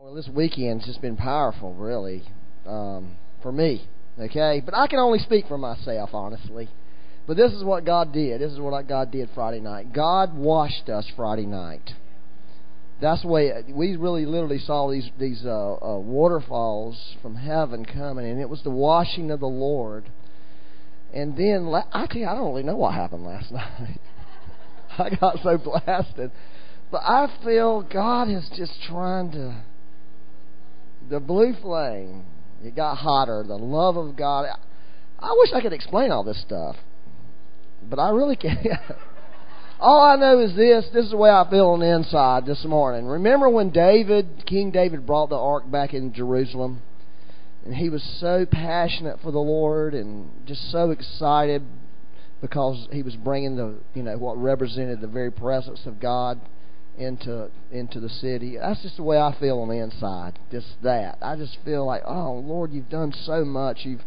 Well, this weekend's just been powerful, really, um, for me. Okay, but I can only speak for myself, honestly. But this is what God did. This is what God did Friday night. God washed us Friday night. That's the way we really literally saw these these uh, uh, waterfalls from heaven coming, and it was the washing of the Lord. And then I tell you, I don't really know what happened last night. I got so blasted, but I feel God is just trying to. The blue flame, it got hotter. The love of God. I wish I could explain all this stuff, but I really can't. All I know is this this is the way I feel on the inside this morning. Remember when David, King David, brought the ark back in Jerusalem? And he was so passionate for the Lord and just so excited because he was bringing the, you know, what represented the very presence of God into into the city. That's just the way I feel on the inside. Just that. I just feel like, oh Lord, you've done so much. You've,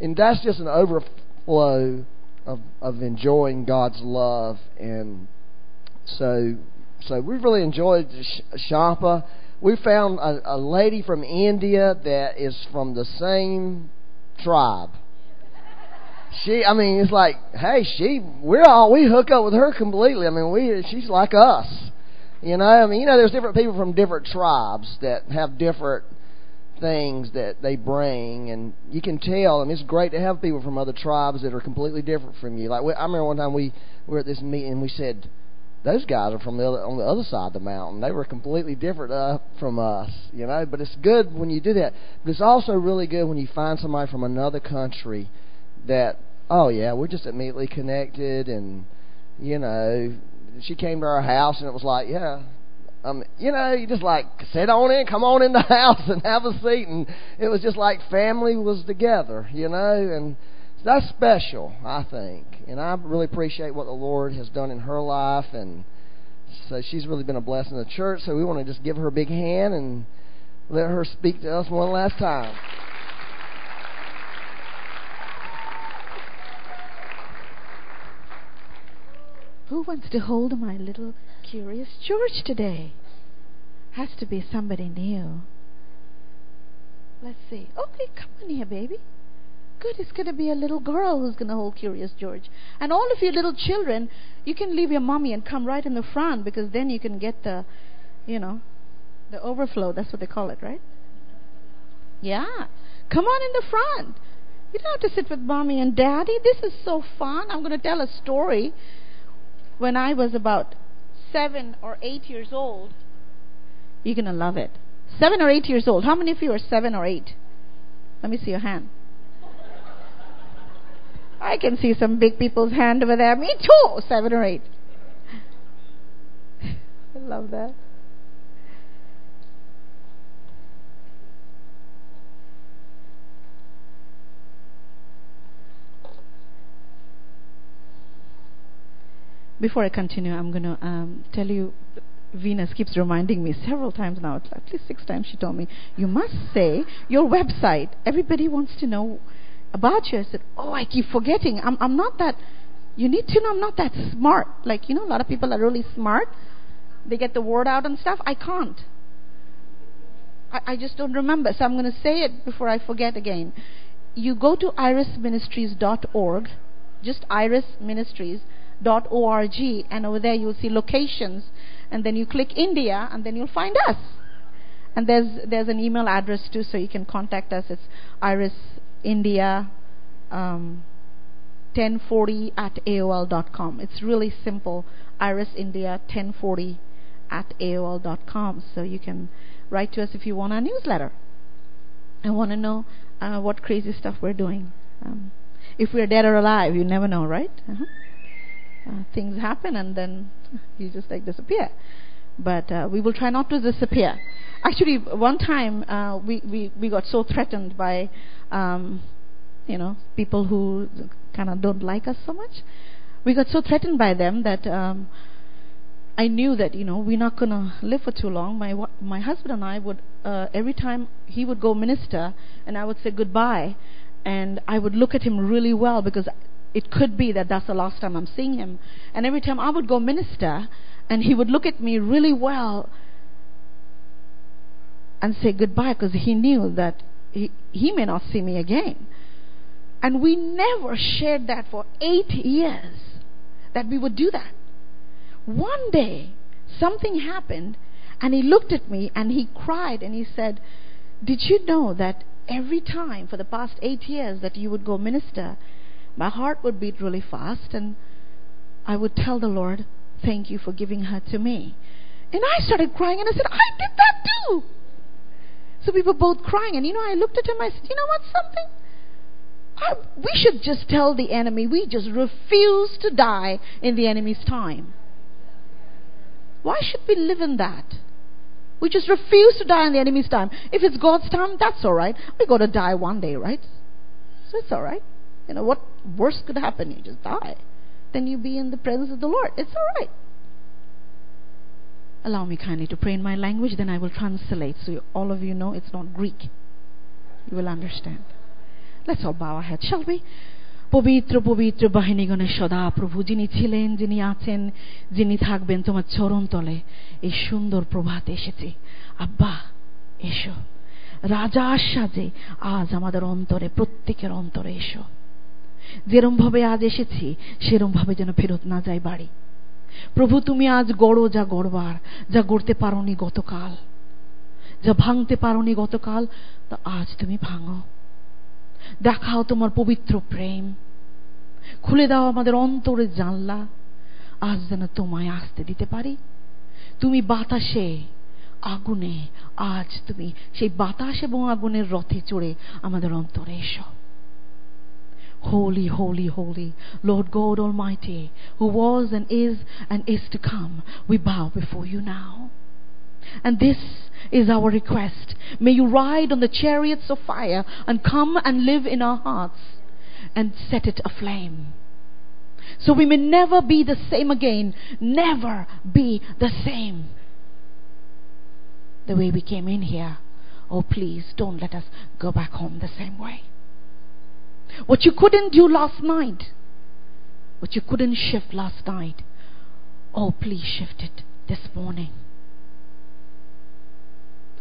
and that's just an overflow of of enjoying God's love, and so so we really enjoyed Shampa. We found a, a lady from India that is from the same tribe. She, I mean, it's like, hey, she, we're all we hook up with her completely. I mean, we, she's like us, you know. I mean, you know, there's different people from different tribes that have different things that they bring, and you can tell. I mean, it's great to have people from other tribes that are completely different from you. Like I remember one time we, we were at this meeting, and we said, "Those guys are from the other on the other side of the mountain. They were completely different uh, from us, you know." But it's good when you do that. But it's also really good when you find somebody from another country that, oh yeah, we're just immediately connected, and you know, she came to our house, and it was like, yeah, um, you know, you just like sit on in, come on in the house and have a seat, and it was just like family was together, you know, and that's special, I think, and I really appreciate what the Lord has done in her life, and so she's really been a blessing to the church. So we want to just give her a big hand and let her speak to us one last time. Who wants to hold my little curious George today? Has to be somebody new. Let's see. Okay, come on here, baby. Good, it's going to be a little girl who's going to hold Curious George. And all of you little children, you can leave your mommy and come right in the front because then you can get the, you know, the overflow. That's what they call it, right? Yeah. Come on in the front. You don't have to sit with mommy and daddy. This is so fun. I'm going to tell a story when I was about seven or eight years old, you're going to love it. Seven or eight years old. How many of you are seven or eight? Let me see your hand. I can see some big people's hand over there. Me too, seven or eight. I love that. Before I continue, I'm going to um, tell you. Venus keeps reminding me several times now, at least six times she told me, you must say your website. Everybody wants to know about you. I said, oh, I keep forgetting. I'm, I'm not that, you need to know I'm not that smart. Like, you know, a lot of people are really smart. They get the word out and stuff. I can't. I, I just don't remember. So I'm going to say it before I forget again. You go to irisministries.org, just Iris Ministries org, and over there you'll see locations, and then you click India, and then you'll find us. And there's there's an email address too, so you can contact us. It's Iris India. Um, 1040 at AOL.com. It's really simple. Iris India 1040 at AOL.com. So you can write to us if you want our newsletter and want to know uh, what crazy stuff we're doing. Um, if we're dead or alive, you never know, right? Uh-huh uh, things happen and then you just like disappear. But uh, we will try not to disappear. Actually, one time uh, we, we, we got so threatened by, um, you know, people who kind of don't like us so much. We got so threatened by them that um, I knew that you know we're not gonna live for too long. My my husband and I would uh, every time he would go minister and I would say goodbye, and I would look at him really well because it could be that that's the last time I'm seeing him. And every time I would go minister, and he would look at me really well. and say goodbye because he knew that he, he may not see me again. And we never shared that for eight years that we would do that. One day, something happened, and he looked at me and he cried and he said, Did you know that every time for the past eight years that you would go minister, my heart would beat really fast and I would tell the Lord, Thank you for giving her to me. And I started crying and I said, I did that too. So we were both crying. And you know, I looked at him, I said, You know what, something? I, we should just tell the enemy we just refuse to die in the enemy's time. Why should we live in that? We just refuse to die in the enemy's time. If it's God's time, that's all right. We're going to die one day, right? So it's all right. You know, what worse could happen? You just die. Then you be in the presence of the Lord. It's all right. Allow me kindly to pray in my language, then I will translate so you, all of you know it's not Greek. You will understand. Let's all bow our heads, shall we? পবিত্র পবিত্র বাহিনীগণের সদা প্রভু যিনি ছিলেন যিনি আছেন যিনি থাকবেন তোমার চরণ তলে এই সুন্দর প্রভাত এসেছে আব্বা এসো রাজার সাজে আজ আমাদের অন্তরে প্রত্যেকের অন্তরে এসো যেরম ভাবে আজ এসেছি সেরম ভাবে যেন ফেরত না যায় বাড়ি। প্রভু, তুমি আজ গড়ো যা গড়বার, যা গড়তে পারোনি গতকাল। যা ভাঙতে পারোনি গতকাল, তা আজ তুমি ভাঙো। দেখাও তোমার পবিত্র প্রেম। খুলে দাও আমাদের অন্তরে জানলা। আজ যেন তোমায় আসতে দিতে পারি। তুমি বাতাসে, আগুনে, আজ তুমি সেই বাতাস এবং আগুনের রথে চড়ে আমাদের অন্তরে এসো। Holy, holy, holy, Lord God Almighty, who was and is and is to come, we bow before you now. And this is our request. May you ride on the chariots of fire and come and live in our hearts and set it aflame. So we may never be the same again. Never be the same. The way we came in here. Oh, please don't let us go back home the same way. What you couldn't do last night, what you couldn't shift last night, oh, please shift it this morning.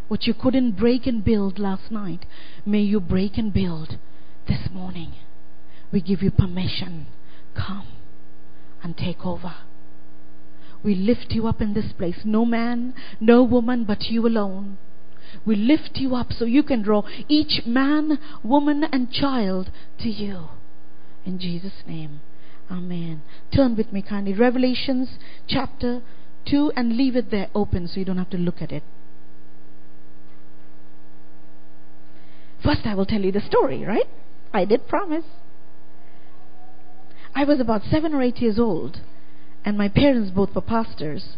What you couldn't break and build last night, may you break and build this morning. We give you permission. Come and take over. We lift you up in this place. No man, no woman, but you alone. We lift you up so you can draw each man, woman, and child to you. In Jesus' name. Amen. Turn with me kindly. Revelations chapter 2 and leave it there open so you don't have to look at it. First, I will tell you the story, right? I did promise. I was about seven or eight years old, and my parents both were pastors,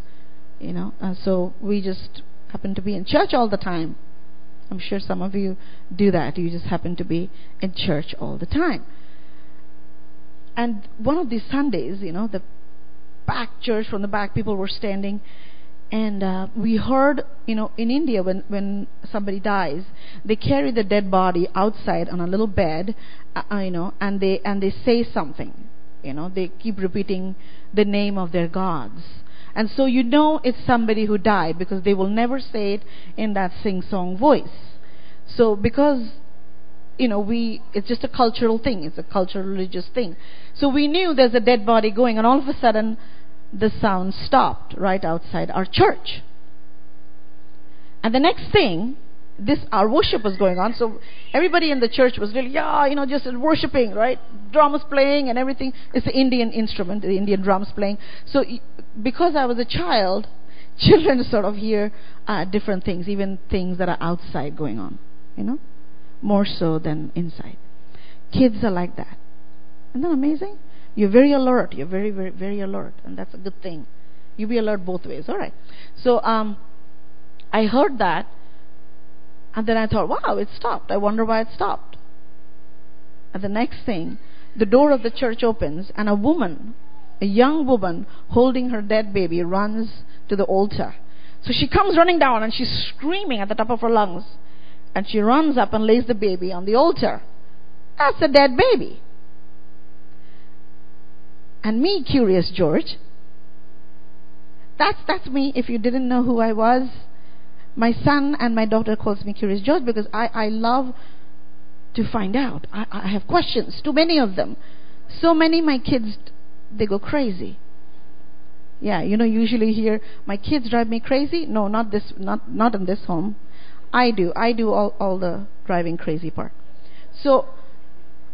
you know, and so we just happened to be in church all the time. I'm sure some of you do that. You just happen to be in church all the time. And one of these Sundays, you know, the back church from the back, people were standing, and uh, we heard, you know, in India when when somebody dies, they carry the dead body outside on a little bed, uh, you know, and they and they say something, you know, they keep repeating the name of their gods. And so you know it's somebody who died because they will never say it in that sing song voice. So because you know, we it's just a cultural thing, it's a cultural religious thing. So we knew there's a dead body going and all of a sudden the sound stopped right outside our church. And the next thing, this our worship was going on, so everybody in the church was really, yeah, you know, just worshiping, right? Drums playing and everything. It's the Indian instrument, the Indian drums playing. So because I was a child, children sort of hear uh, different things, even things that are outside going on, you know, more so than inside. Kids are like that. Isn't that amazing? You're very alert. You're very, very, very alert, and that's a good thing. You be alert both ways. All right. So um, I heard that, and then I thought, wow, it stopped. I wonder why it stopped. And the next thing, the door of the church opens, and a woman, a young woman, holding her dead baby, runs to the altar. So she comes running down, and she's screaming at the top of her lungs, and she runs up and lays the baby on the altar. That's a dead baby. And me, Curious George. That's, that's me if you didn't know who I was. My son and my daughter calls me Curious George because I, I love to find out. I, I have questions, too many of them. So many my kids, they go crazy. Yeah, you know, usually here, my kids drive me crazy. No, not this, not, not in this home. I do. I do all, all the driving crazy part. So,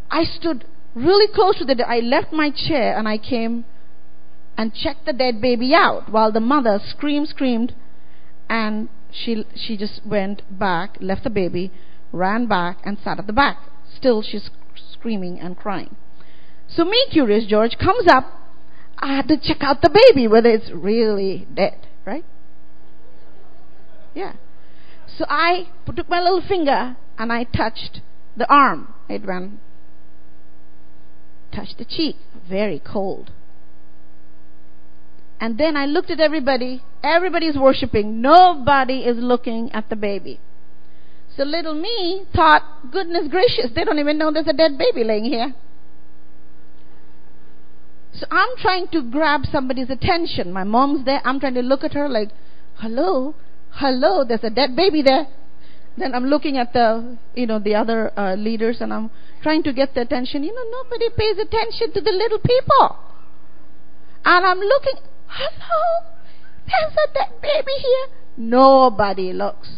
I stood really close to the, I left my chair and I came and checked the dead baby out while the mother screamed, screamed, and she, she just went back, left the baby, ran back, and sat at the back. Still, she's screaming and crying. So, me, Curious George, comes up. I had to check out the baby, whether it's really dead, right? Yeah. So I took my little finger and I touched the arm. It went, touched the cheek. Very cold. And then I looked at everybody. Everybody's worshiping. Nobody is looking at the baby. So little me thought, goodness gracious, they don't even know there's a dead baby laying here. So I'm trying to grab somebody's attention. My mom's there. I'm trying to look at her like, hello, hello, there's a dead baby there. Then I'm looking at the, you know, the other uh, leaders and I'm trying to get the attention. You know, nobody pays attention to the little people. And I'm looking, hello, there's a dead baby here. Nobody looks.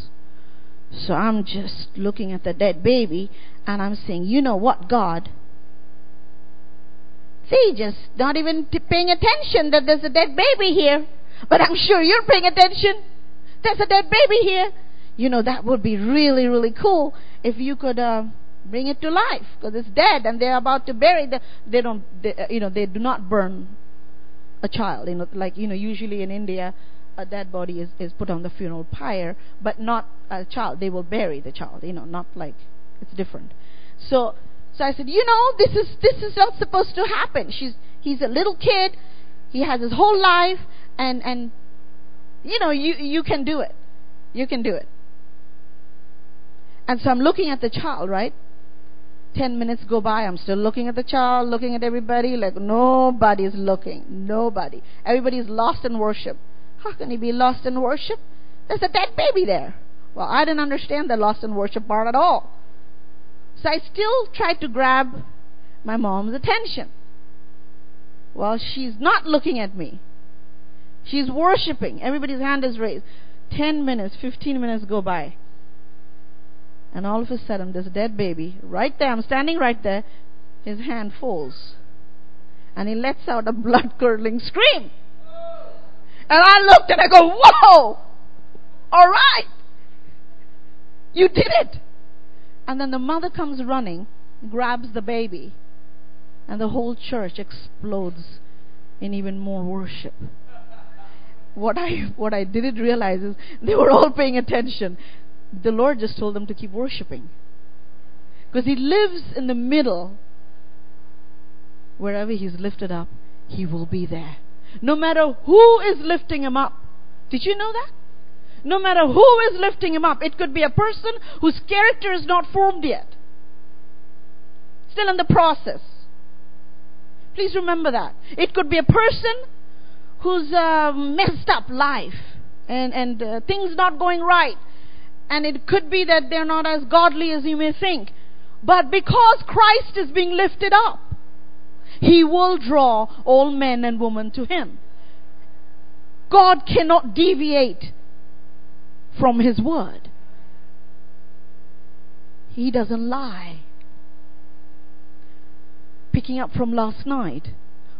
So I'm just looking at the dead baby and I'm saying, you know what, God? They just not even paying attention that there's a dead baby here. But I'm sure you're paying attention. There's a dead baby here. You know, that would be really, really cool if you could uh, bring it to life because it's dead and they're about to bury the, they don't, they, uh, you know, they do not burn a child. You know, like, you know, usually in India, a dead body is, is put on the funeral pyre, but not a child. They will bury the child, you know, not like, it's different. So, so I said, you know, this is, this is not supposed to happen. She's, he's a little kid. He has his whole life and, and, you know, you, you can do it. You can do it. And so I'm looking at the child, right? Ten minutes go by, I'm still looking at the child, looking at everybody, like nobody's looking. Nobody. Everybody's lost in worship. How can he be lost in worship? There's a dead baby there. Well, I didn't understand the lost in worship part at all. So I still tried to grab my mom's attention. Well, she's not looking at me. She's worshiping. Everybody's hand is raised. Ten minutes, fifteen minutes go by. And all of a sudden, this dead baby, right there, I'm standing right there, his hand falls. And he lets out a blood curdling scream. And I looked and I go, Whoa! All right! You did it! And then the mother comes running, grabs the baby, and the whole church explodes in even more worship. What I what I didn't realize is they were all paying attention. The Lord just told them to keep worshiping. Because He lives in the middle. Wherever He's lifted up, He will be there. No matter who is lifting Him up. Did you know that? No matter who is lifting Him up. It could be a person whose character is not formed yet. Still in the process. Please remember that. It could be a person who's uh, messed up life and, and uh, things not going right and it could be that they're not as godly as you may think. But because Christ is being lifted up, He will draw all men and women to Him. God cannot deviate from His word. He doesn't lie. Picking up from last night,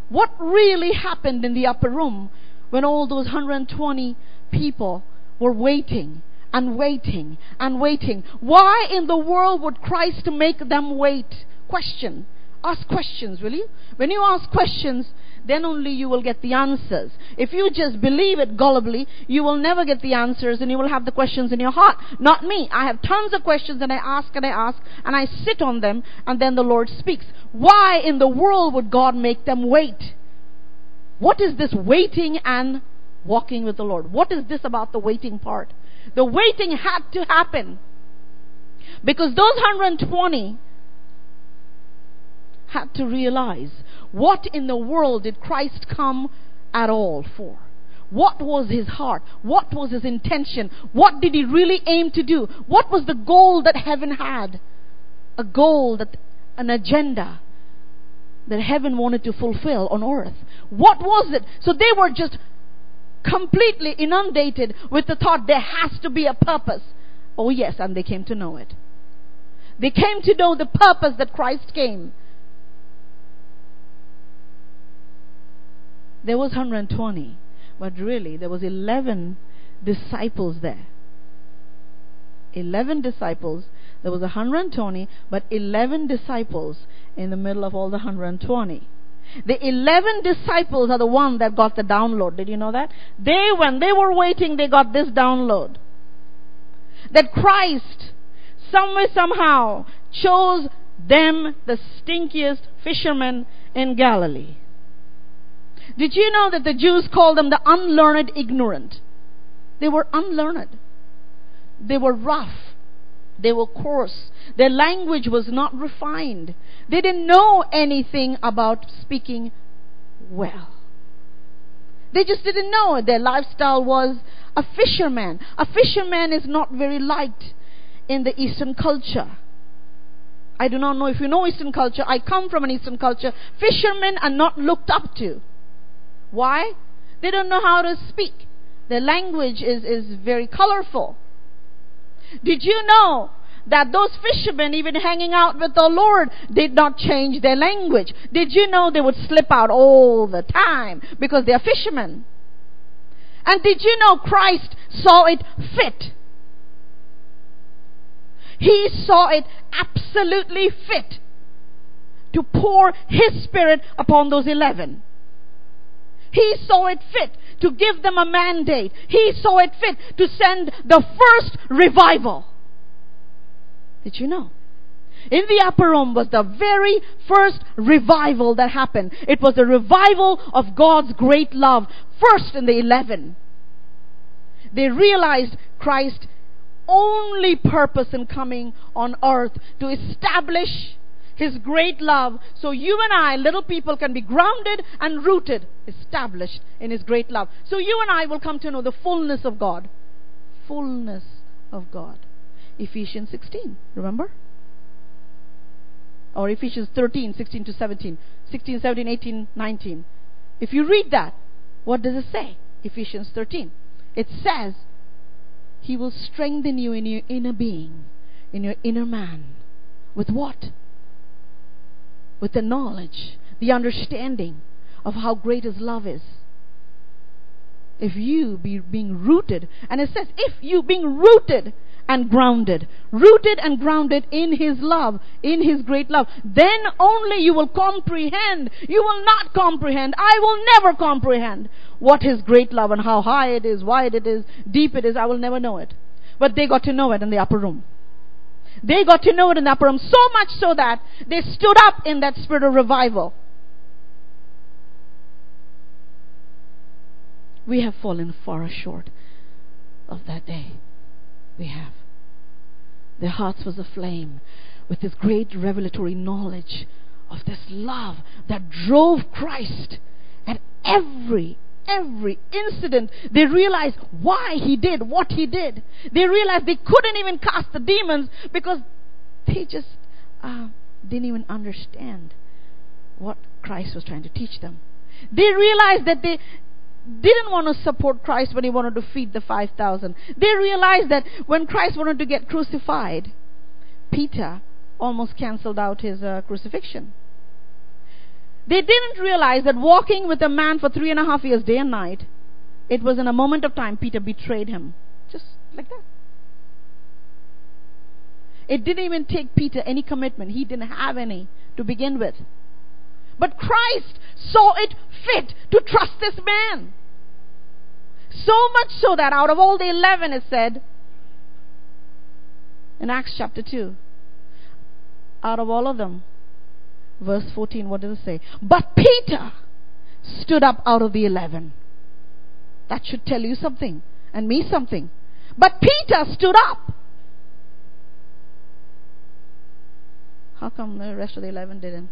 what really happened in the upper room when all those 120 people were waiting and waiting and waiting. Why in the world would Christ make them wait? Question. Ask questions, will you? When you ask questions, then only you will get the answers. If you just believe it gullibly, you will never get the answers and you will have the questions in your heart. Not me. I have tons of questions and I ask and I ask and I sit on them and then the Lord speaks. Why in the world would God make them wait? What is this waiting and walking with the Lord? What is this about the waiting part? The waiting had to happen. Because those 120 had to realize what in the world did Christ come at all for? What was his heart? What was his intention? What did he really aim to do? What was the goal that heaven had? A goal that, an agenda that heaven wanted to fulfill on earth. What was it? So they were just completely inundated with the thought there has to be a purpose. Oh, yes, and they came to know it. They came to know the purpose that Christ came. There was 120, but really there was 11 disciples there. 11 disciples. There was 120, but 11 disciples in the middle of all the 120. The 11 disciples are the ones that got the download. Did you know that? They, when they were waiting, they got this download. That Christ, somewhere, somehow, chose them, the stinkiest fishermen in Galilee. Did you know that the Jews called them the unlearned ignorant? They were unlearned. They were rough. They were coarse. Their language was not refined. They didn't know anything about speaking well. They just didn't know. Their lifestyle was a fisherman. A fisherman is not very liked in the Eastern culture. I do not know if you know Eastern culture. I come from an Eastern culture. Fishermen are not looked up to. Why? They don't know how to speak. Their language is, is very colorful. Did you know that those fishermen, even hanging out with the Lord, did not change their language? Did you know they would slip out all the time because they are fishermen? And did you know Christ saw it fit? He saw it absolutely fit to pour His Spirit upon those eleven. He saw it fit to give them a mandate. He saw it fit to send the first revival. Did you know? In the upper room was the very first revival that happened. It was a revival of God's great love, first in the eleven. They realized Christ's only purpose in coming on earth to establish his great love, so you and I, little people, can be grounded and rooted, established in His great love. So you and I will come to know the fullness of God. Fullness of God. Ephesians 16, remember? Or Ephesians 13, 16 to 17. 16, 17, 18, 19. If you read that, what does it say? Ephesians 13. It says, He will strengthen you in your inner being, in your inner man. With what? With the knowledge, the understanding of how great His love is. If you be being rooted, and it says, if you being rooted and grounded, rooted and grounded in His love, in His great love, then only you will comprehend. You will not comprehend. I will never comprehend what His great love and how high it is, wide it is, deep it is. I will never know it. But they got to know it in the upper room. They got to know it in the upper room so much so that they stood up in that spirit of revival. We have fallen far short of that day. We have. Their hearts was aflame with this great revelatory knowledge of this love that drove Christ at every every incident, they realized why he did what he did. They realized they couldn't even cast the demons because they just uh, didn't even understand what Christ was trying to teach them. They realized that they didn't want to support Christ when he wanted to feed the 5,000. They realized that when Christ wanted to get crucified, Peter almost canceled out his uh, crucifixion. They didn't realize that walking with a man for three and a half years, day and night, it was in a moment of time Peter betrayed him. Just like that. It didn't even take Peter any commitment. He didn't have any to begin with. But Christ saw it fit to trust this man. So much so that out of all the eleven, it said in Acts chapter 2, out of all of them, Verse 14, what does it say? But Peter stood up out of the eleven. That should tell you something and me something. But Peter stood up. How come the rest of the eleven didn't?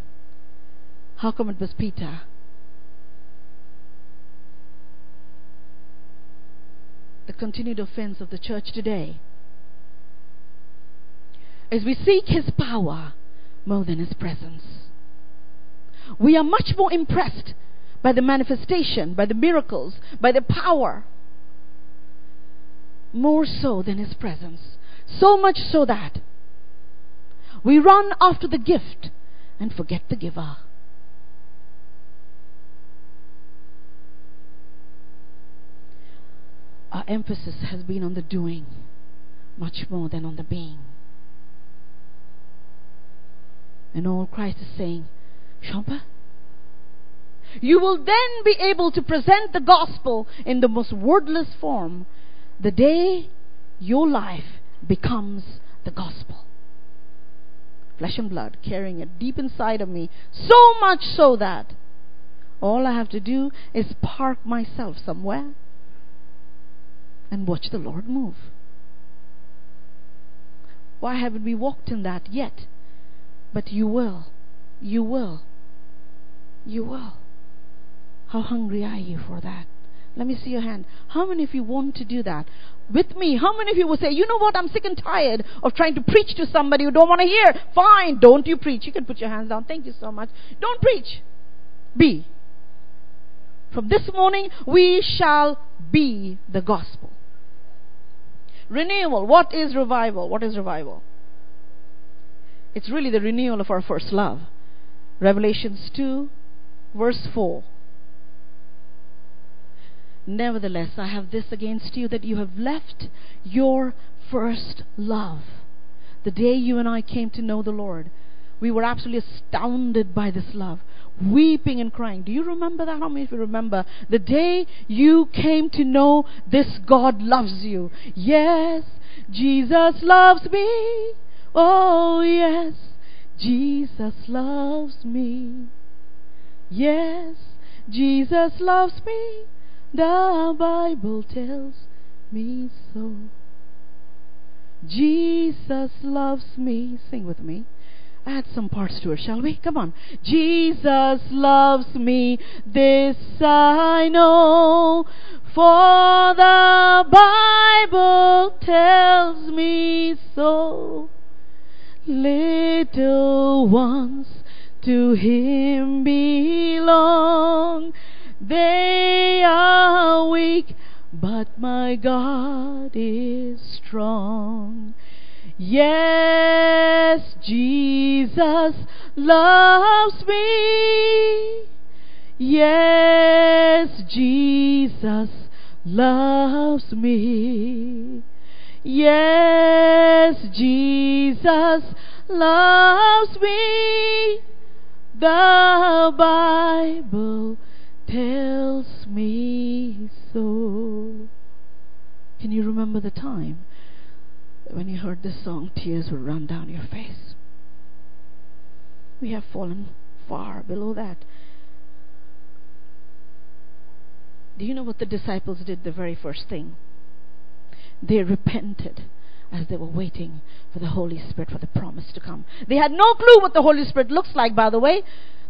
How come it was Peter? the continued offense of the church today is we seek His power more than His presence. We are much more impressed by the manifestation, by the miracles, by the power, more so than His presence. So much so that we run after the gift and forget the giver. Our emphasis has been on the doing much more than on the being. And all Christ is saying, Shampa, you will then be able to present the gospel in the most wordless form the day your life becomes the gospel. Flesh and blood carrying it deep inside of me, so much so that all I have to do is park myself somewhere and watch the Lord move. Why haven't we walked in that yet? But you will. You will. You will. How hungry are you for that? Let me see your hand. How many of you want to do that? With me, how many of you will say, you know what, I'm sick and tired of trying to preach to somebody who don't want to hear? Fine, don't you preach. You can put your hands down. Thank you so much. Don't preach. Be. From this morning, we shall be the gospel. Renewal. What is revival? What is revival? It's really the renewal of our first love. Revelations 2, verse 4. Nevertheless, I have this against you that you have left your first love. The day you and I came to know the Lord, we were absolutely astounded by this love, weeping and crying. Do you remember that? How many of you remember the day you came to know this God loves you? Yes, Jesus loves me. Oh, yes, Jesus loves me. Yes, Jesus loves me. The Bible tells me so. Jesus loves me. Sing with me. Add some parts to it, shall we? Come on. Jesus loves me, this I know, for the Bible tells me so. Little ones to Him belong. They are weak, but my God is strong. Yes, Jesus loves me. Yes, Jesus loves me. Yes, Jesus loves me. The Bible tells me so. Can you remember the time when you heard this song, tears would run down your face? We have fallen far below that. Do you know what the disciples did the very first thing? They repented as they were waiting for the Holy Spirit, for the promise to come. They had no clue what the Holy Spirit looks like, by the way.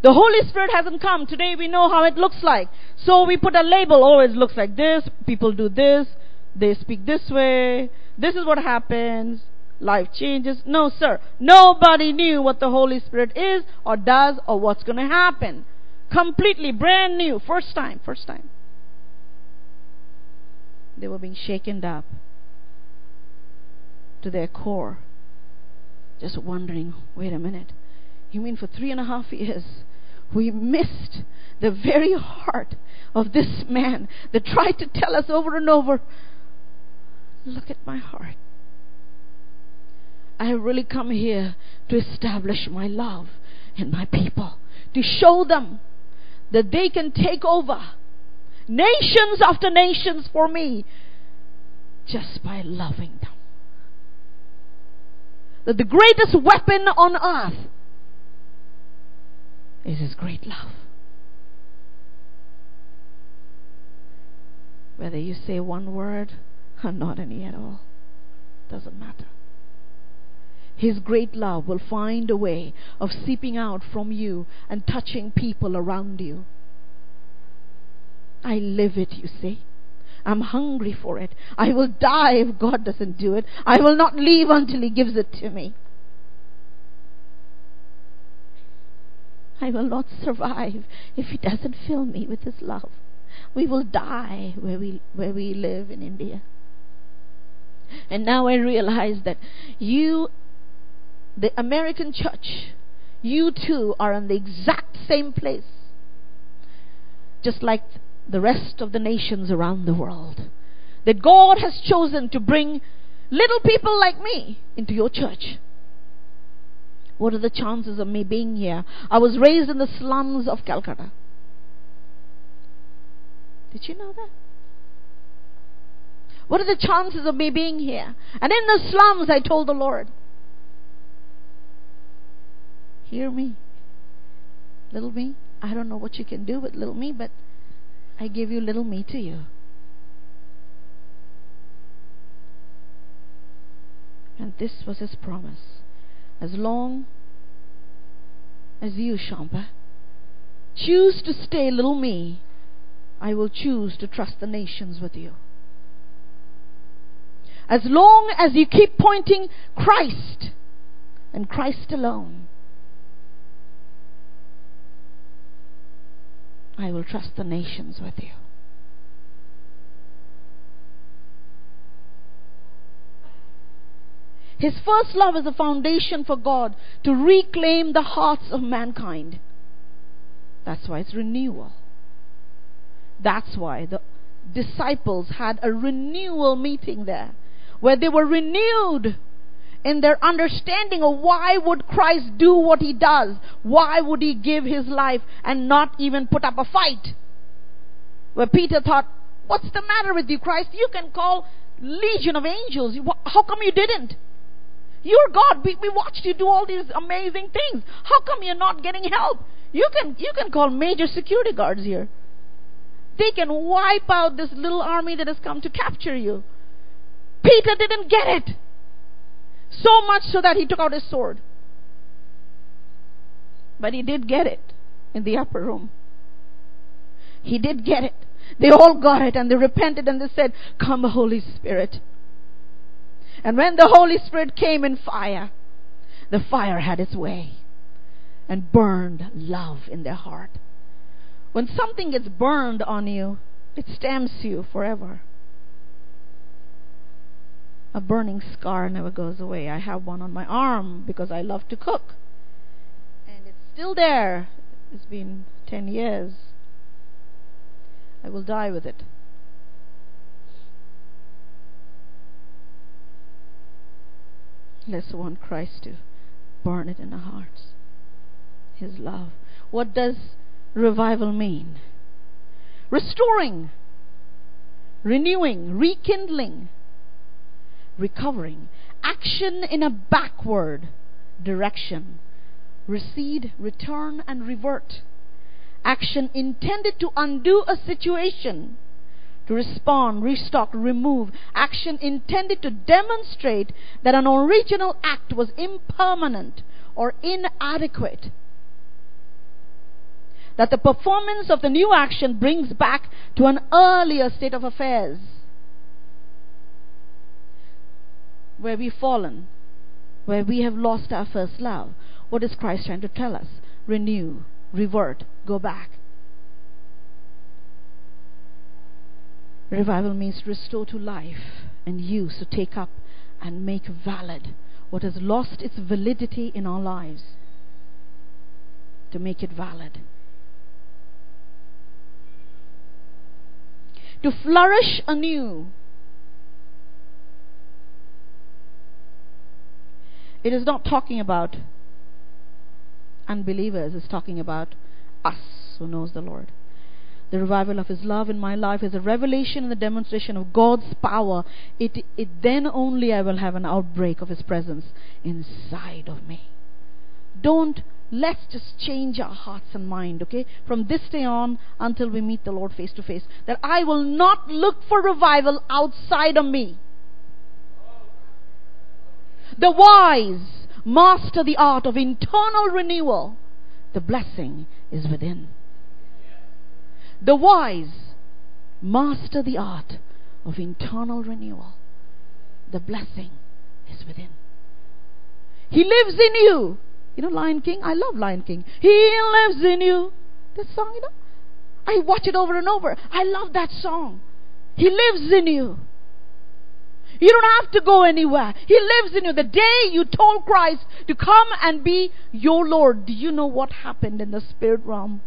The Holy Spirit hasn't come. Today we know how it looks like. So we put a label, oh, it looks like this, people do this, they speak this way, this is what happens, life changes. No, sir. Nobody knew what the Holy Spirit is or does or what's going to happen. Completely brand new. First time. First time. They were being shaken up to their core. Just wondering, wait a minute. You mean for three and a half years we missed the very heart of this man that tried to tell us over and over look at my heart. I have really come here to establish my love in my people, to show them that they can take over nations after nations for me just by loving them. That the greatest weapon on earth is His great love. Whether you say one word or not any at all, doesn't matter. His great love will find a way of seeping out from you and touching people around you. I live it, you see. I'm hungry for it. I will die if God doesn't do it. I will not leave until He gives it to me. I will not survive if He doesn't fill me with His love. We will die where we, where we live in India. And now I realize that you, the American church, you too are in the exact same place. Just like the rest of the nations around the world. That God has chosen to bring little people like me into your church. What are the chances of me being here? I was raised in the slums of Calcutta. Did you know that? What are the chances of me being here? And in the slums, I told the Lord, Hear me. Little me, I don't know what you can do with little me, but I give you little me to you. And this was his promise. As long as you, Shampa, choose to stay little me, I will choose to trust the nations with you. As long as you keep pointing Christ and Christ alone, I will trust the nations with you. His first love is a foundation for God to reclaim the hearts of mankind. That's why it's renewal. That's why the disciples had a renewal meeting there where they were renewed in their understanding of why would Christ do what he does? Why would he give his life and not even put up a fight? Where Peter thought, what's the matter with you, Christ? You can call legion of angels. How come you didn't? You're God. We, we watched you do all these amazing things. How come you're not getting help? You can, you can call major security guards here. They can wipe out this little army that has come to capture you. Peter didn't get it. So much so that he took out his sword. But he did get it in the upper room. He did get it. They all got it and they repented and they said, Come, Holy Spirit. And when the Holy Spirit came in fire, the fire had its way and burned love in their heart. When something gets burned on you, it stamps you forever. A burning scar never goes away. I have one on my arm because I love to cook. And it's still there. It's been 10 years. I will die with it. Let's want Christ to burn it in our hearts. His love. What does revival mean? Restoring, renewing, rekindling, recovering. Action in a backward direction. Recede, return, and revert. Action intended to undo a situation to respond, restock, remove. Action intended to demonstrate that an original act was impermanent or inadequate. That the performance of the new action brings back to an earlier state of affairs where we've fallen, where we have lost our first love. What is Christ trying to tell us? Renew, revert, go back. Revival means restore to life and use to take up and make valid what has lost its validity in our lives, to make it valid. To flourish anew. It is not talking about unbelievers, it's talking about us who knows the Lord the revival of His love in my life is a revelation and the demonstration of God's power, it, it then only I will have an outbreak of His presence inside of me. Don't let's just change our hearts and mind, okay? From this day on until we meet the Lord face to face. That I will not look for revival outside of me. The wise master the art of internal renewal. The blessing is within. The wise master the art of internal renewal. The blessing is within. He lives in you. You know Lion King? I love Lion King. He lives in you. This song, you know? I watch it over and over. I love that song. He lives in you. You don't have to go anywhere. He lives in you. The day you told Christ to come and be your Lord, do you know what happened in the spirit realm?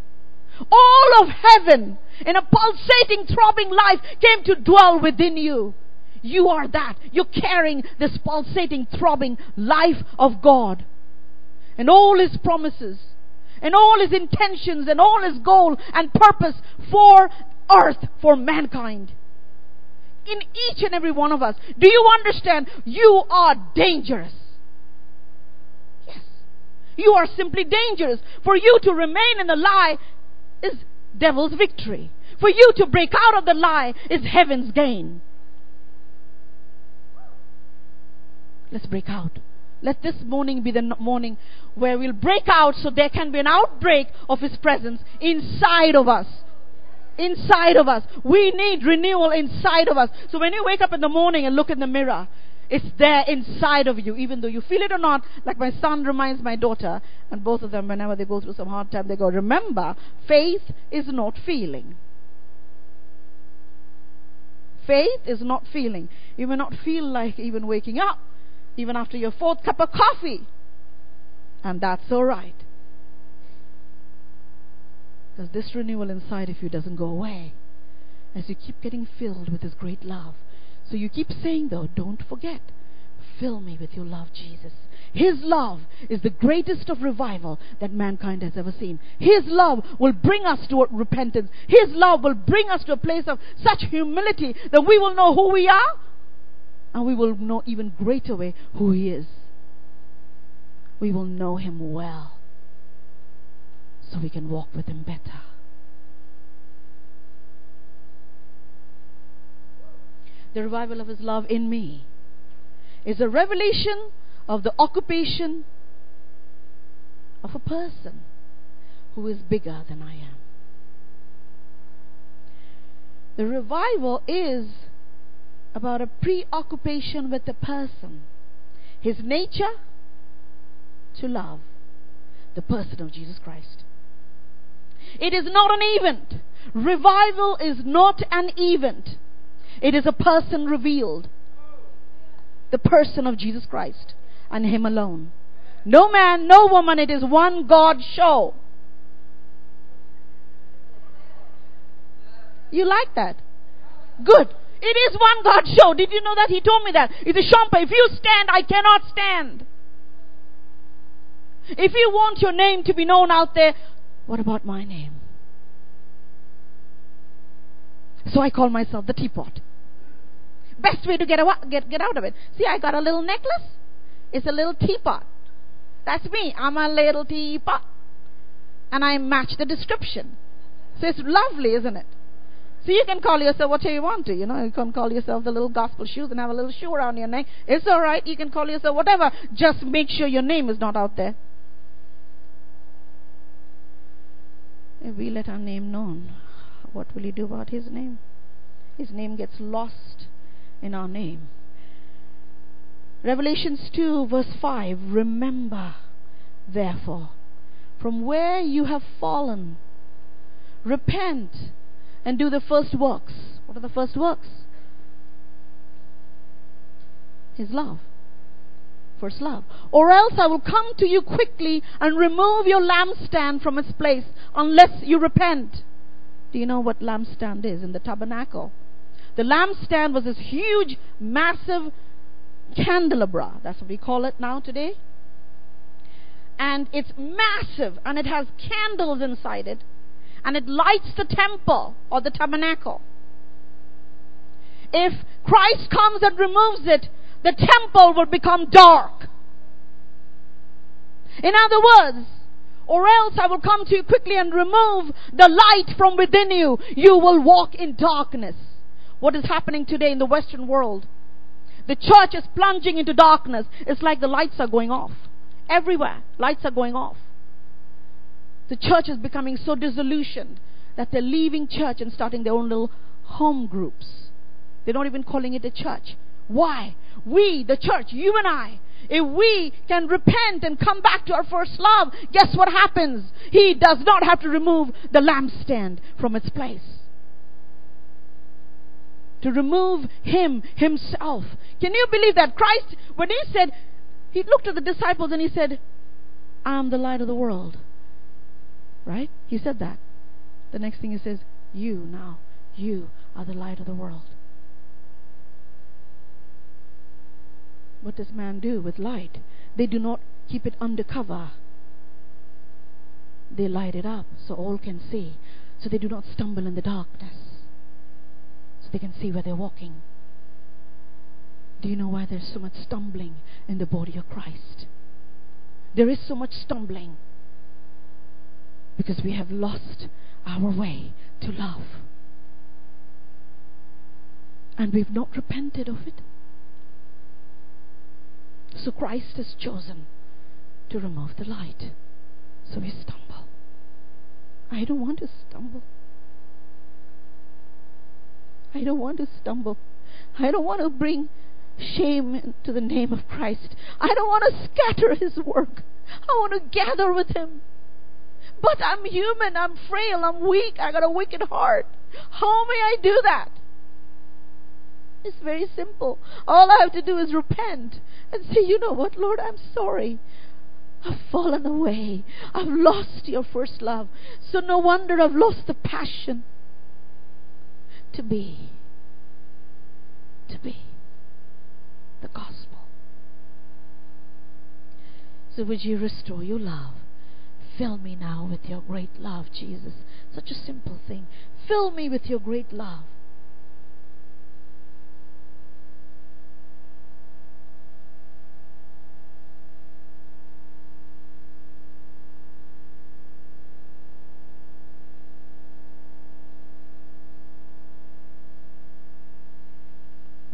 All of heaven in a pulsating, throbbing life came to dwell within you. You are that. You're carrying this pulsating, throbbing life of God. And all His promises, and all His intentions, and all His goal and purpose for earth, for mankind. In each and every one of us. Do you understand? You are dangerous. Yes. You are simply dangerous. For you to remain in the lie is devil's victory. For you to break out of the lie is heaven's gain. Let's break out. Let this morning be the morning where we'll break out so there can be an outbreak of His presence inside of us. Inside of us. We need renewal inside of us. So when you wake up in the morning and look in the mirror, it's there inside of you, even though you feel it or not. Like my son reminds my daughter, and both of them, whenever they go through some hard time, they go, Remember, faith is not feeling. Faith is not feeling. You may not feel like even waking up, even after your fourth cup of coffee. And that's all right. This renewal inside of you doesn't go away as you keep getting filled with His great love. So you keep saying, though, don't forget, fill me with your love, Jesus. His love is the greatest of revival that mankind has ever seen. His love will bring us to repentance. His love will bring us to a place of such humility that we will know who we are and we will know even greater way who He is. We will know Him well so we can walk with Him better. the revival of His love in me is a revelation of the occupation of a person who is bigger than I am. The revival is about a preoccupation with the person, his nature to love, the person of Jesus Christ. It is not an event. Revival is not an event. It is a person revealed. The person of Jesus Christ and Him alone. No man, no woman, it is one God show. You like that? Good. It is one God show. Did you know that? He told me that. It's a Shampa. If you stand, I cannot stand. If you want your name to be known out there, what about my name? So I call myself the teapot. Best way to get, get, get out of it. See, I got a little necklace. It's a little teapot. That's me. I'm a little teapot. And I match the description. So it's lovely, isn't it? So you can call yourself whatever you want to. You know, you can call yourself the little gospel shoes and have a little shoe around your neck. It's all right. You can call yourself whatever. Just make sure your name is not out there. If we let our name known, what will He do about His name? His name gets lost in our name. Revelations 2, verse 5 Remember, therefore, from where you have fallen, repent and do the first works. What are the first works? His love. First love. Or else I will come to you quickly and remove your lampstand from its place unless you repent. Do you know what lampstand is in the tabernacle? The lampstand was this huge, massive candelabra. That's what we call it now today. And it's massive and it has candles inside it. And it lights the temple or the tabernacle. If Christ comes and removes it, the temple will become dark. In other words, or else I will come to you quickly and remove the light from within you. You will walk in darkness what is happening today in the Western world. The church is plunging into darkness. It's like the lights are going off. Everywhere, lights are going off. The church is becoming so disillusioned that they're leaving church and starting their own little home groups. They're not even calling it a church. Why? We, the church, you and I, if we can repent and come back to our first love, guess what happens? He does not have to remove the lampstand from its place. To remove Him Himself. Can you believe that? Christ, when He said, He looked at the disciples and He said, I am the light of the world. Right? He said that. The next thing He says, You now, you are the light of the world. What does man do with light? They do not keep it under cover. They light it up so all can see, so they do not stumble in the darkness, so they can see where they're walking. Do you know why there's so much stumbling in the body of Christ? There is so much stumbling because we have lost our way to love. And we've not repented of it. So Christ has chosen to remove the light. So we stumble. I don't want to stumble. I don't want to stumble. I don't want to bring shame to the name of Christ. I don't want to scatter his work. I want to gather with him. But I'm human, I'm frail, I'm weak, I got a wicked heart. How may I do that? It's very simple. All I have to do is repent and say, you know what, Lord, I'm sorry. I've fallen away. I've lost your first love. So no wonder I've lost the passion to be. To be the gospel. So would you restore your love? Fill me now with your great love, Jesus. Such a simple thing. Fill me with your great love.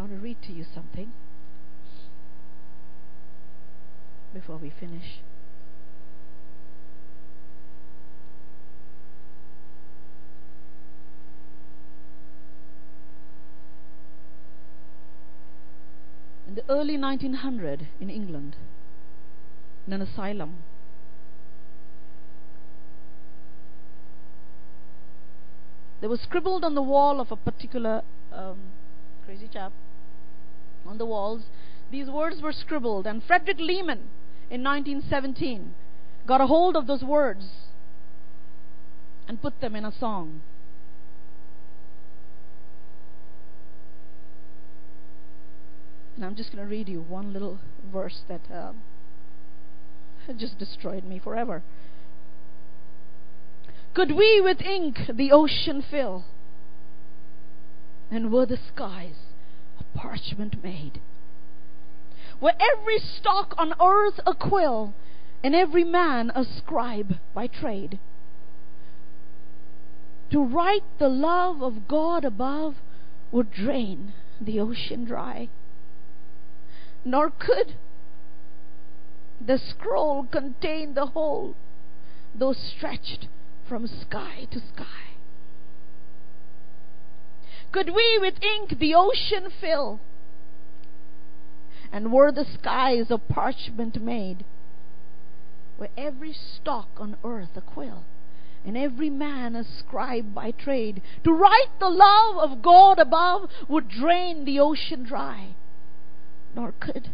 want to read to you something before we finish. In the early 1900 in England, in an asylum, there was scribbled on the wall of a particular um, crazy chap on the walls. These words were scribbled, and Frederick Lehman in 1917 got a hold of those words and put them in a song. And I'm just going to read you one little verse that uh, just destroyed me forever. Could we with ink the ocean fill, and were the skies parchment made. Were every stalk on earth a quill, and every man a scribe by trade. To write the love of God above would drain the ocean dry. Nor could the scroll contain the whole, though stretched from sky to sky. Could we with ink the ocean fill? And were the skies of parchment made? Were every stalk on earth a quill? and every man a scribe by trade. To write the love of God above would drain the ocean dry, nor could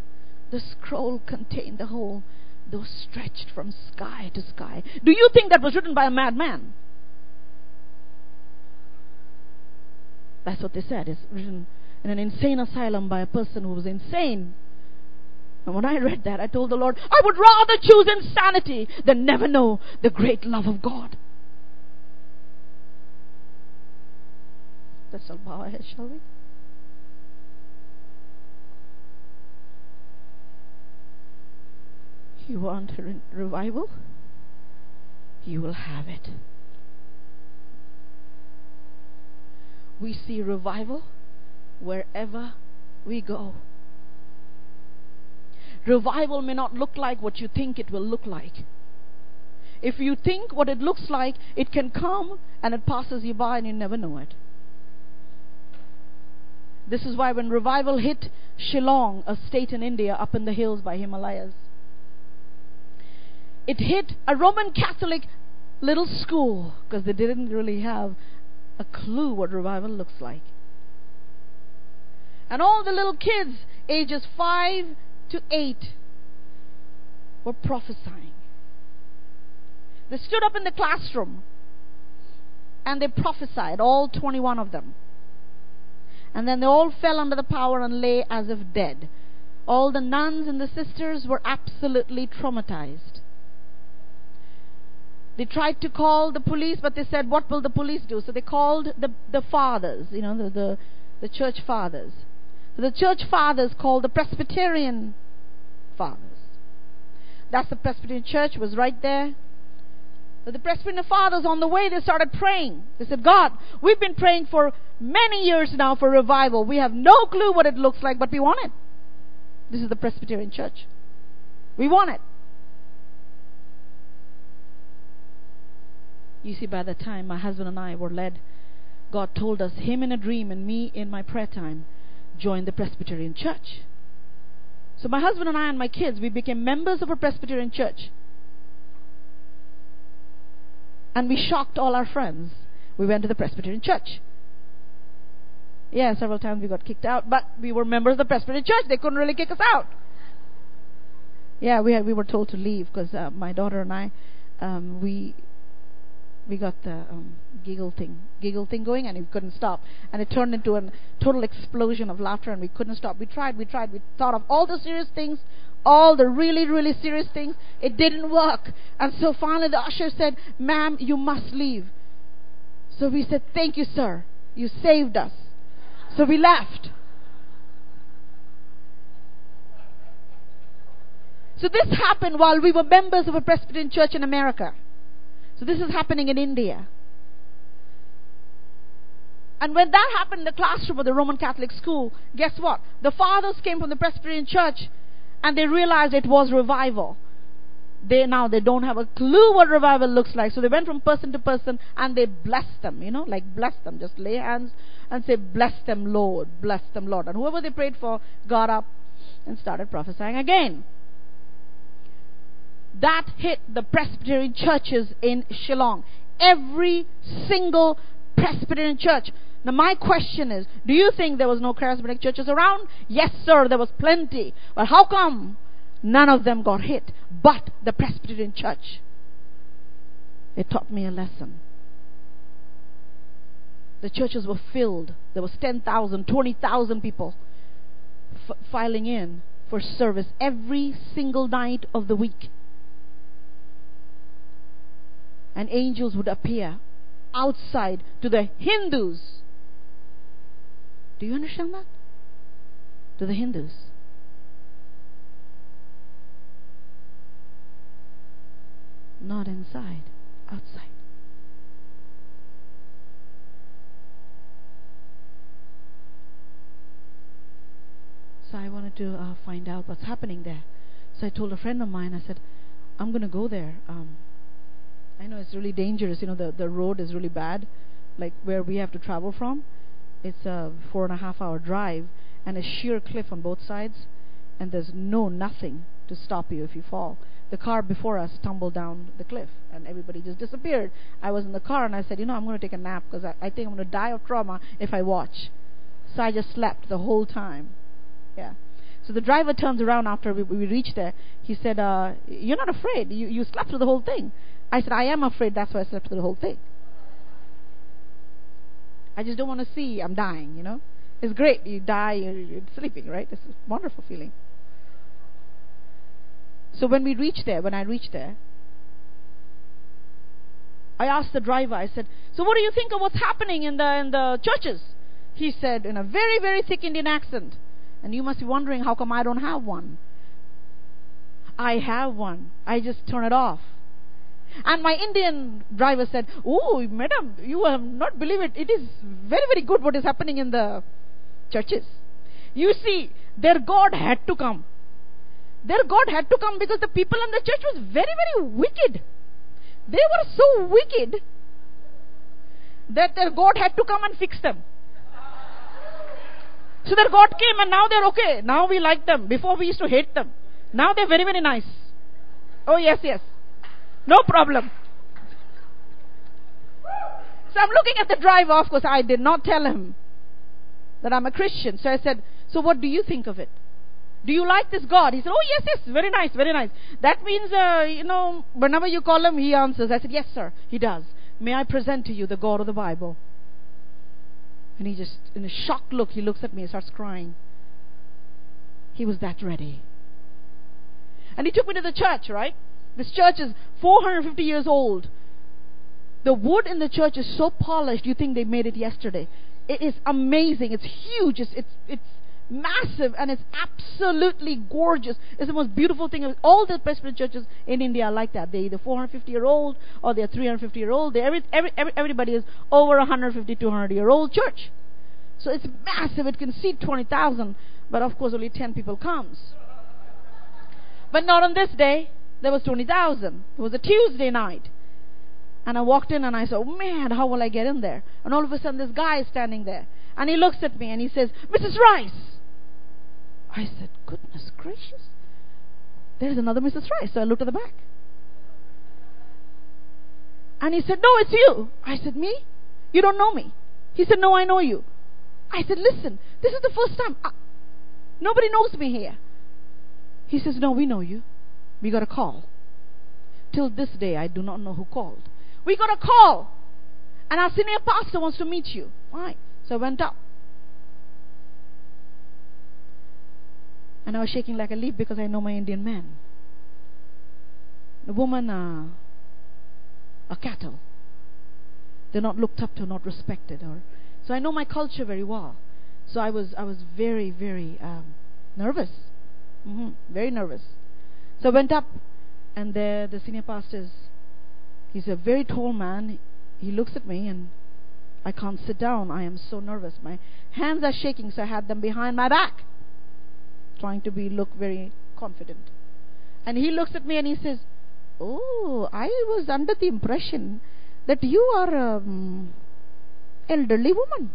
the scroll contain the whole, though stretched from sky to sky. Do you think that was written by a madman? That's what they said. It's written in an insane asylum by a person who was insane. And when I read that, I told the Lord, I would rather choose insanity than never know the great love of God. Let's all bow our heads, shall we? You want a re- revival? You will have it. We see revival wherever we go. Revival may not look like what you think it will look like. If you think what it looks like, it can come and it passes you by and you never know it. This is why when revival hit Shillong, a state in India up in the hills by Himalayas, it hit a Roman Catholic little school because they didn't really have a clue what revival looks like. And all the little kids, ages 5 to 8, were prophesying. They stood up in the classroom and they prophesied, all 21 of them. And then they all fell under the power and lay as if dead. All the nuns and the sisters were absolutely traumatized. They tried to call the police, but they said, What will the police do? So they called the, the fathers, you know, the, the, the church fathers. So the church fathers called the Presbyterian fathers. That's the Presbyterian church was right there. But the Presbyterian fathers on the way they started praying. They said, God, we've been praying for many years now for revival. We have no clue what it looks like, but we want it. This is the Presbyterian church. We want it. You see, by the time my husband and I were led, God told us, him in a dream and me in my prayer time, join the Presbyterian church. So my husband and I and my kids, we became members of a Presbyterian church. And we shocked all our friends. We went to the Presbyterian church. Yeah, several times we got kicked out, but we were members of the Presbyterian church. They couldn't really kick us out. Yeah, we had, we were told to leave because uh, my daughter and I, um, we we got the um, giggle thing, giggle thing going, and we couldn't stop. And it turned into a total explosion of laughter, and we couldn't stop. We tried, we tried, we thought of all the serious things, all the really, really serious things. It didn't work. And so finally the usher said, Ma'am, you must leave. So we said, Thank you, sir. You saved us. So we left. So this happened while we were members of a Presbyterian church in America. So this is happening in India. And when that happened in the classroom of the Roman Catholic school, guess what? The fathers came from the Presbyterian church and they realized it was revival. They now they don't have a clue what revival looks like. So they went from person to person and they blessed them, you know, like bless them. Just lay hands and say, Bless them, Lord, bless them, Lord. And whoever they prayed for got up and started prophesying again that hit the Presbyterian churches in Shillong. Every single Presbyterian church. Now, my question is do you think there was no charismatic churches around? Yes, sir, there was plenty. But how come none of them got hit but the Presbyterian church? It taught me a lesson. The churches were filled. There was 10,000, 20,000 people f- filing in for service every single night of the week and angels would appear outside to the Hindus. Do you understand that? To the Hindus. Not inside, outside. So I wanted to uh, find out what's happening there. So I told a friend of mine, I said, I'm going to go there. Um, I know it's really dangerous. You know, the the road is really bad, like where we have to travel from. It's a four and a half hour drive and a sheer cliff on both sides, and there's no nothing to stop you if you fall. The car before us tumbled down the cliff, and everybody just disappeared. I was in the car, and I said, you know, I'm going to take a nap because I, I think I'm going to die of trauma if I watch. So I just slept the whole time. Yeah. So the driver turns around after we, we reached there. He said, uh, "You're not afraid. You you slept through the whole thing." I said, I am afraid that's why I slept through the whole thing. I just don't want to see I'm dying, you know. It's great. You die, you're, sleeping, right? It's a wonderful feeling. So when we reached there, when I reached there, I asked the driver, I said, So what do you think of what's happening in the in the churches? He said in a very, very thick Indian accent. And you must be wondering how come I don't have one. I have one. I just turn it off. And my Indian driver said, Oh, madam, you will not believe it. It is very, very good what is happening in the churches. You see, their God had to come. Their God had to come because the people in the church was very, very wicked. They were so wicked that their God had to come and fix them. So their God came and now they're okay. Now we like them. Before we used to hate them. Now they're very, very nice. Oh, yes, yes. No problem. So I'm looking at the driver. Of course, I did not tell him that I'm a Christian. So I said, So what do you think of it? Do you like this God? He said, Oh, yes, yes, very nice, very nice. That means, uh, you know, whenever you call him, he answers. I said, Yes, sir, he does. May I present to you the God of the Bible? And he just, in a shocked look, he looks at me and starts crying. He was that ready. And he took me to the church, right? This church is 450 years old. The wood in the church is so polished, you think they made it yesterday. It is amazing. It's huge. It's, it's, it's massive and it's absolutely gorgeous. It's the most beautiful thing. All the Presbyterian churches in India are like that. They're either 450 year old or they're 350 year old. Every, every, every, everybody is over 150, 200 year old church. So it's massive. It can seat 20,000, but of course only 10 people comes. But not on this day. There was 20,000. It was a Tuesday night. And I walked in and I said, oh, man, how will I get in there? And all of a sudden this guy is standing there. And he looks at me and he says, Mrs. Rice. I said, goodness gracious. There's another Mrs. Rice. So I looked at the back. And he said, no, it's you. I said, me? You don't know me. He said, no, I know you. I said, listen, this is the first time. I, nobody knows me here. He says, no, we know you. We got a call. Till this day, I do not know who called. We got a call. And our senior pastor wants to meet you. Why? So I went up. And I was shaking like a leaf because I know my Indian man. The woman uh, are cattle. They're not looked up to, not respected. Or so I know my culture very well. So I was I was very very um, nervous, mm-hmm, very nervous. So I went up, and there the senior pastor is. He's a very tall man. He looks at me and I can't sit down. I am so nervous. My hands are shaking, so I had them behind my back trying to be look very confident. And he looks at me and he says, "Oh, I was under the impression that you are an elderly woman.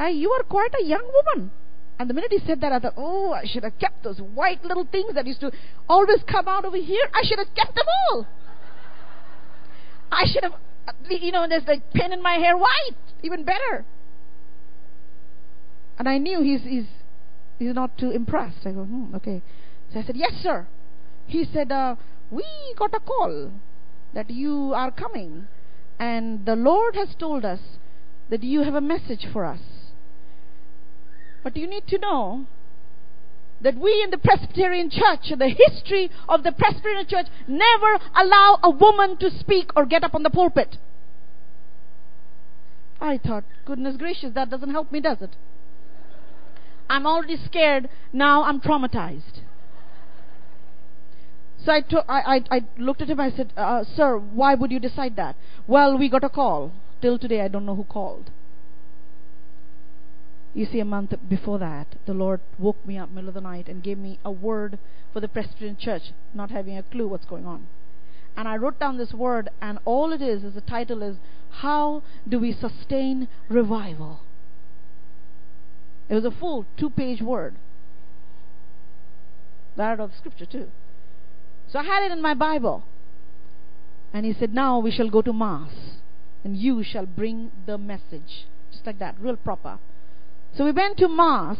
You are quite a young woman." And the minute he said that, I thought, "Oh, I should have kept those white little things that used to always come out over here. I should have kept them all. I should have, you know, there's like pin in my hair white, even better." And I knew he's he's He's not too impressed. I go, hmm, okay. So I said, yes, sir. He said, uh, we got a call that you are coming, and the Lord has told us that you have a message for us. But you need to know that we in the Presbyterian Church, the history of the Presbyterian Church, never allow a woman to speak or get up on the pulpit. I thought, goodness gracious, that doesn't help me, does it? I'm already scared. Now I'm traumatized. So I, to, I, I, I looked at him. I said, uh, Sir, why would you decide that? Well, we got a call. Till today, I don't know who called. You see, a month before that, the Lord woke me up middle of the night and gave me a word for the Presbyterian Church, not having a clue what's going on. And I wrote down this word, and all it is is the title is How Do We Sustain Revival? It was a full two page word. That of scripture too. So I had it in my Bible. And he said, Now we shall go to Mass, and you shall bring the message. Just like that, real proper. So we went to Mass,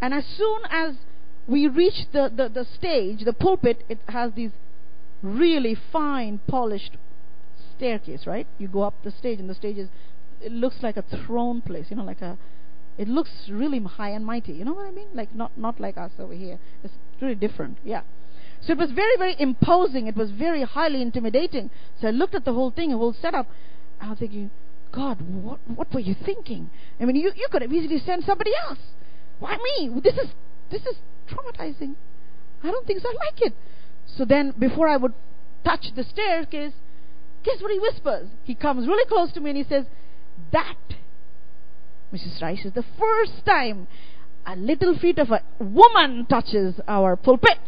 and as soon as we reached the, the, the stage, the pulpit, it has these really fine, polished staircase, right? You go up the stage, and the stage is, it looks like a throne place, you know, like a it looks really high and mighty. You know what I mean? Like not not like us over here. It's really different. Yeah. So it was very very imposing. It was very highly intimidating. So I looked at the whole thing, the whole setup. I was thinking, God, what what were you thinking? I mean, you you could have easily sent somebody else. Why me? This is this is traumatizing. I don't think so. I like it. So then, before I would touch the staircase, guess what he whispers? He comes really close to me and he says, "That Mrs. Rice is the first time a little feet of a woman touches our pulpit.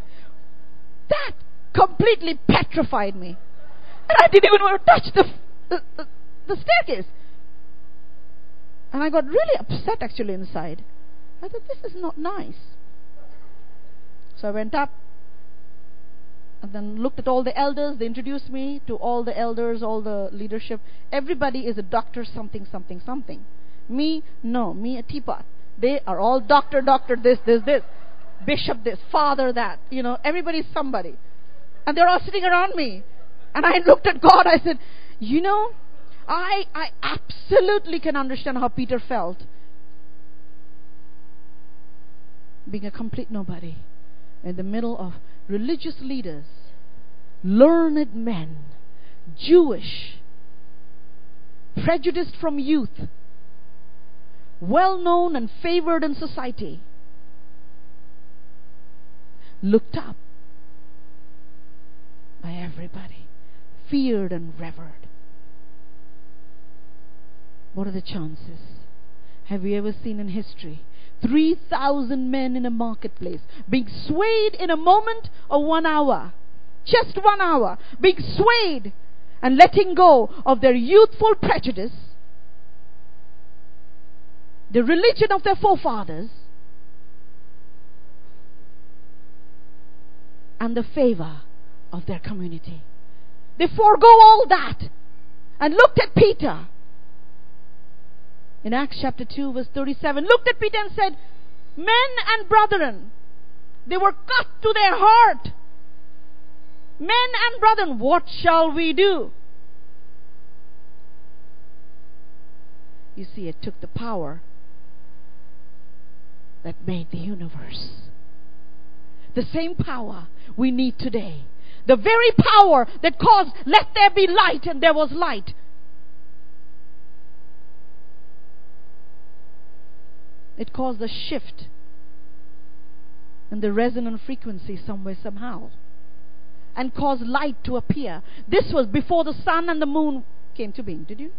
That completely petrified me. And I didn't even want to touch the, the, the, the staircase. And I got really upset actually inside. I thought, this is not nice. So I went up and then looked at all the elders. They introduced me to all the elders, all the leadership. Everybody is a doctor, something, something, something. Me, no. Me, a teapot. They are all doctor, doctor, this, this, this. Bishop, this. Father, that. You know, everybody's somebody. And they're all sitting around me. And I looked at God. I said, you know, I, I absolutely can understand how Peter felt. Being a complete nobody in the middle of religious leaders, learned men, Jewish, prejudiced from youth, well known and favored in society, looked up by everybody, feared and revered. What are the chances? Have you ever seen in history 3,000 men in a marketplace being swayed in a moment or one hour? Just one hour. Being swayed and letting go of their youthful prejudice, the religion of their forefathers, and the favor of their community. They forego all that and looked at Peter in Acts chapter 2, verse 37, looked at Peter and said, Men and brethren, they were cut to their heart. Men and brethren, what shall we do? You see, it took the power that made the universe. The same power we need today. The very power that caused, let there be light, and there was light. It caused a shift in the resonant frequency somewhere, somehow, and caused light to appear. This was before the sun and the moon came to being. Did you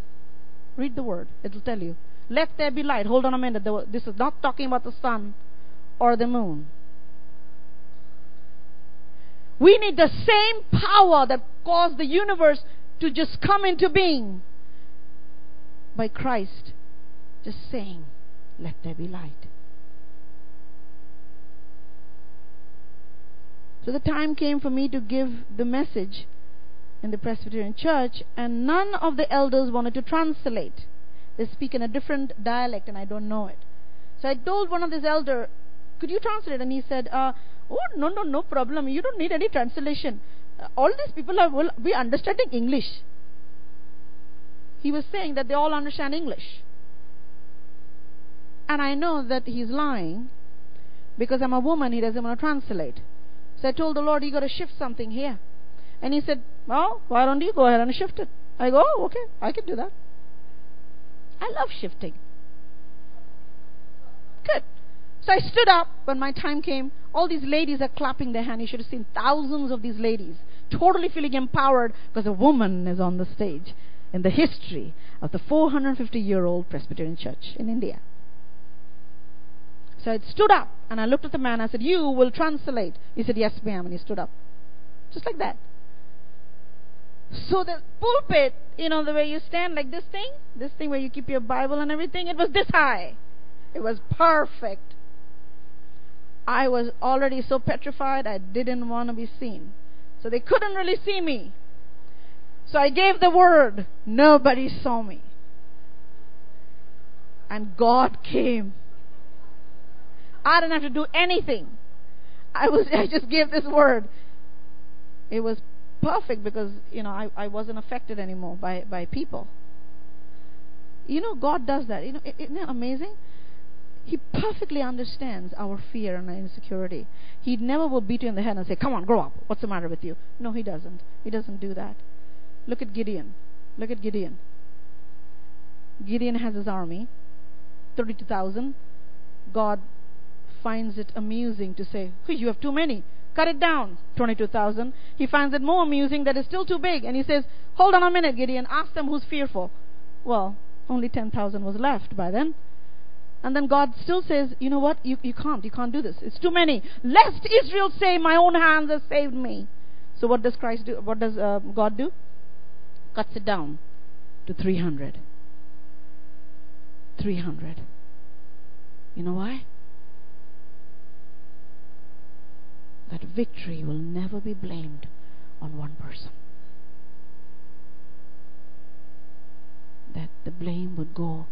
read the word? It'll tell you. Let there be light. Hold on a minute. This is not talking about the sun or the moon. We need the same power that caused the universe to just come into being by Christ just saying, let there be light. So the time came for me to give the message in the Presbyterian church, and none of the elders wanted to translate. They speak in a different dialect, and I don't know it. So I told one of these elders, "Could you translate?" And he said, uh, "Oh no, no, no problem. You don't need any translation. Uh, all these people are, will be understanding English." He was saying that they all understand English. And I know that he's lying because I'm a woman, he doesn't want to translate. So I told the Lord, you got to shift something here. And he said, Well, why don't you go ahead and shift it? I go, oh, okay, I can do that. I love shifting. Good. So I stood up when my time came. All these ladies are clapping their hands. You should have seen thousands of these ladies totally feeling empowered because a woman is on the stage in the history of the 450 year old Presbyterian Church in India. So I stood up and I looked at the man. I said, You will translate. He said, Yes, ma'am. And he stood up. Just like that. So the pulpit, you know, the way you stand like this thing, this thing where you keep your Bible and everything, it was this high. It was perfect. I was already so petrified I didn't want to be seen. So they couldn't really see me. So I gave the word. Nobody saw me. And God came I didn't have to do anything. I was I just gave this word. It was perfect because you know I, I wasn't affected anymore by, by people. You know God does that. You know isn't that amazing? He perfectly understands our fear and our insecurity. He never will beat you in the head and say, "Come on, grow up. What's the matter with you?" No, he doesn't. He doesn't do that. Look at Gideon. Look at Gideon. Gideon has his army, thirty-two thousand. God finds it amusing to say, hey, you have too many. Cut it down, 22,000. He finds it more amusing that it's still too big. And he says, hold on a minute, Gideon. Ask them who's fearful. Well, only 10,000 was left by then. And then God still says, you know what? You, you can't. You can't do this. It's too many. Lest Israel say, my own hands have saved me. So what does Christ do? What does uh, God do? Cuts it down to 300. 300. You know why? That victory will never be blamed on one person. That the blame would go,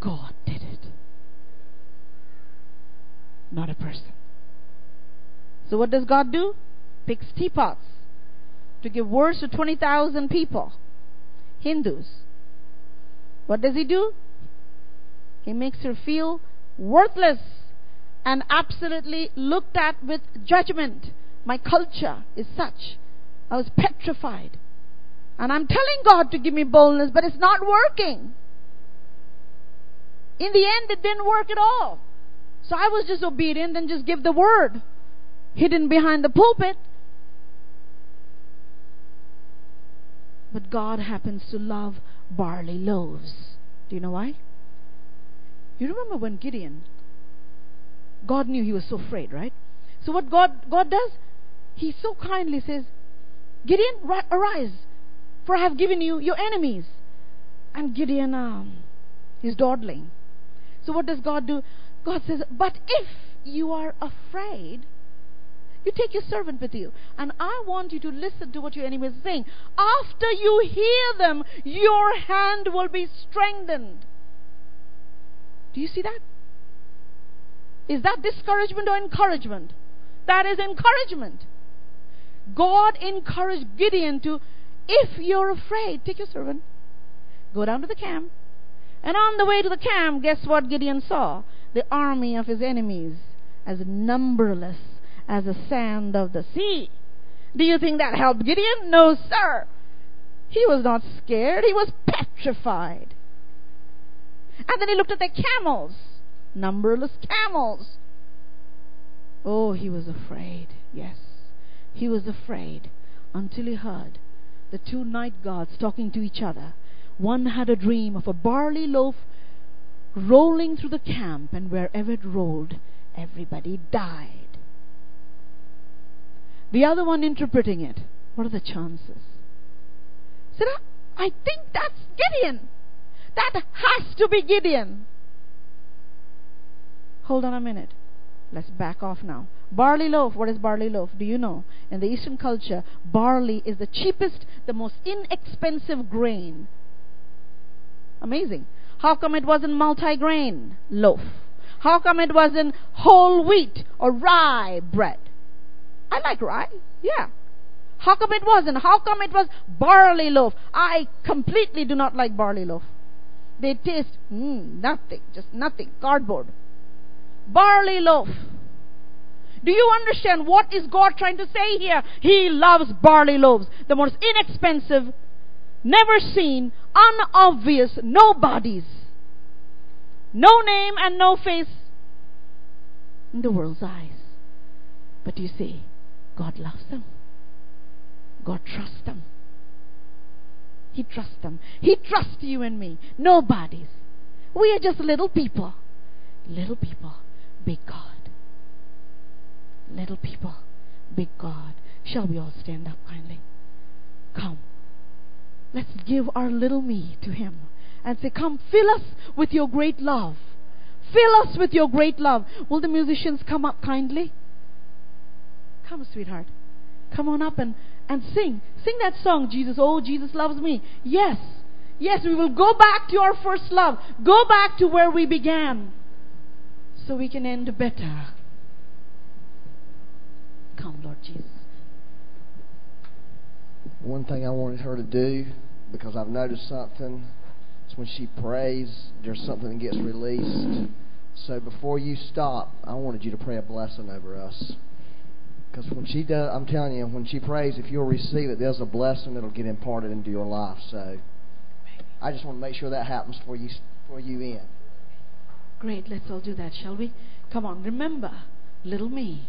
God did it, not a person. So, what does God do? Picks teapots to give words to 20,000 people, Hindus. What does He do? He makes her feel worthless and absolutely looked at with judgment. My culture is such. I was petrified. And I'm telling God to give me boldness, but it's not working. In the end, it didn't work at all. So I was just obedient and just give the word hidden behind the pulpit. But God happens to love barley loaves. Do you know why? You remember when Gideon, God knew he was so afraid, right? So what God God does, He so kindly says, Gideon, arise, for I have given you your enemies. And Gideon, um, is dawdling. So what does God do? God says, but if you are afraid, you take your servant with you. And I want you to listen to what your enemy is saying. After you hear them, your hand will be strengthened. Do you see that? Is that discouragement or encouragement? That is encouragement. God encouraged Gideon to, if you're afraid, take your servant, go down to the camp. And on the way to the camp, guess what Gideon saw? The army of his enemies as numberless as the sand of the sea. Do you think that helped Gideon? No, sir. He was not scared, he was petrified. And then he looked at the camels, numberless camels. Oh, he was afraid, yes. He was afraid until he heard the two night guards talking to each other. One had a dream of a barley loaf rolling through the camp, and wherever it rolled, everybody died. The other one interpreting it. What are the chances? Said, I think that's Gideon. That has to be Gideon. Hold on a minute. Let's back off now. Barley loaf. What is barley loaf? Do you know? In the Eastern culture, barley is the cheapest, the most inexpensive grain. Amazing. How come it wasn't multi-grain loaf? How come it wasn't whole wheat or rye bread? I like rye. Yeah. How come it wasn't? How come it was barley loaf? I completely do not like barley loaf. They taste mm, nothing, just nothing, cardboard. Barley loaf. Do you understand what is God trying to say here? He loves barley loaves, the most inexpensive, never seen, unobvious, nobodies. No name and no face in the world's eyes. But you see, God loves them. God trusts them. He trusts them. He trusts you and me. Nobodies. We are just little people. Little people, big God. Little people, big God. Shall we all stand up kindly? Come. Let's give our little me to Him and say, Come, fill us with your great love. Fill us with your great love. Will the musicians come up kindly? Come, sweetheart. Come on up and and sing. Sing that song, Jesus. Oh, Jesus loves me. Yes. Yes, we will go back to our first love. Go back to where we began. So we can end better. Come, Lord Jesus. One thing I wanted her to do, because I've noticed something, is when she prays, there's something that gets released. So before you stop, I wanted you to pray a blessing over us. Because when she does, I'm telling you, when she prays, if you'll receive it, there's a blessing that'll get imparted into your life. So I just want to make sure that happens for you, for you in. Great. Let's all do that, shall we? Come on. Remember, little me,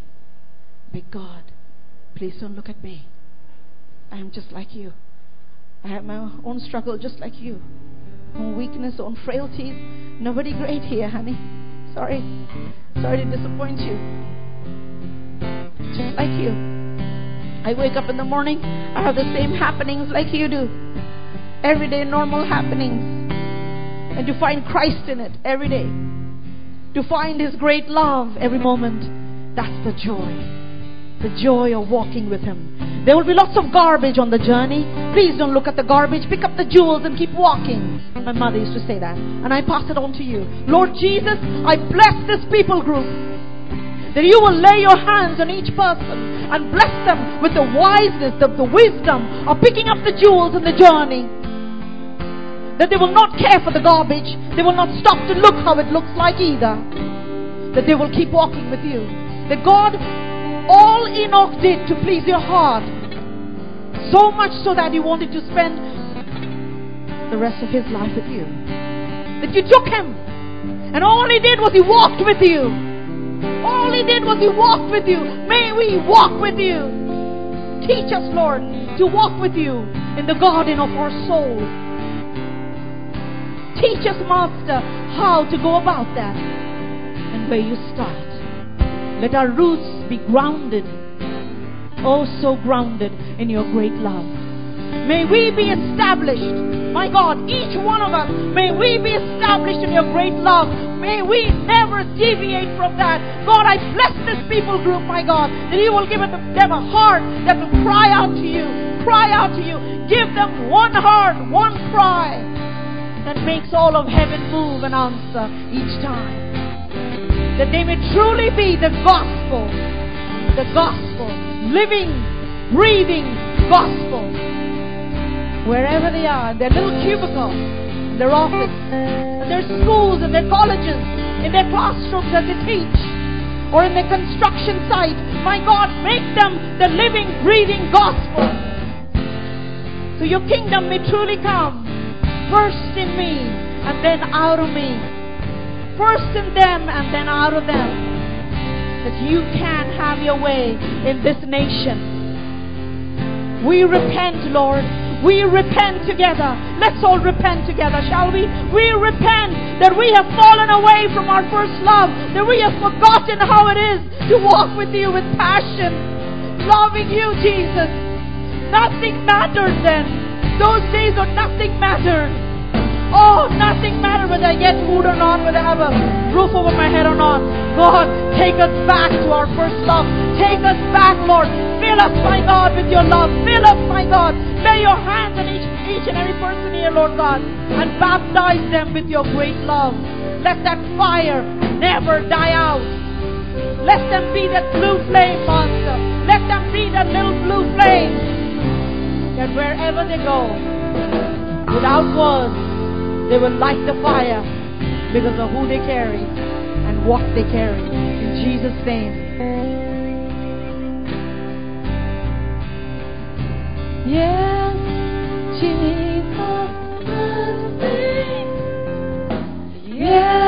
big God. Please don't look at me. I am just like you. I have my own struggle just like you. Own weakness, own frailties. Nobody great here, honey. Sorry. Sorry to disappoint you just like you. I wake up in the morning, I have the same happenings like you do. Everyday normal happenings. And to find Christ in it every day, to find His great love every moment. That's the joy. The joy of walking with Him. There will be lots of garbage on the journey. Please don't look at the garbage. Pick up the jewels and keep walking. My mother used to say that. And I pass it on to you. Lord Jesus, I bless this people group. That you will lay your hands on each person and bless them with the wiseness, the, the wisdom of picking up the jewels in the journey that they will not care for the garbage. They will not stop to look how it looks like either. That they will keep walking with you. That God, all Enoch did to please your heart, so much so that he wanted to spend the rest of his life with you. That you took him, and all he did was he walked with you. All he did was he walked with you. May we walk with you. Teach us, Lord, to walk with you in the garden of our soul. Teach us, Master, how to go about that and where you start. Let our roots be grounded, oh, so grounded in your great love. May we be established, my God, each one of us, may we be established in your great love. May we never deviate from that. God, I bless this people group, my God, that you will give them a heart that will cry out to you, cry out to you. Give them one heart, one cry that makes all of heaven move and answer each time. That they may truly be the gospel, the gospel, living, breathing gospel. Wherever they are, in their little cubicle, in their office, in their schools, in their colleges, in their classrooms as they teach, or in the construction site. My God, make them the living, breathing gospel. So your kingdom may truly come First in me and then out of me. First in them and then out of them. That you can't have your way in this nation. We repent, Lord. We repent together. Let's all repent together, shall we? We repent that we have fallen away from our first love, that we have forgotten how it is to walk with you with passion, loving you, Jesus. Nothing matters then. Those days when nothing mattered. Oh, nothing mattered whether I get food or not, whether I have a roof over my head or not. God, take us back to our first love. Take us back, Lord. Fill us, my God, with your love. Fill us, my God. Lay your hands on each, each and every person here, Lord God, and baptize them with your great love. Let that fire never die out. Let them be that blue flame, Master. Let them be that little blue flame that wherever they go, without words, they will light the fire because of who they carry and what they carry. In Jesus' name. Yes, Jesus. Yes.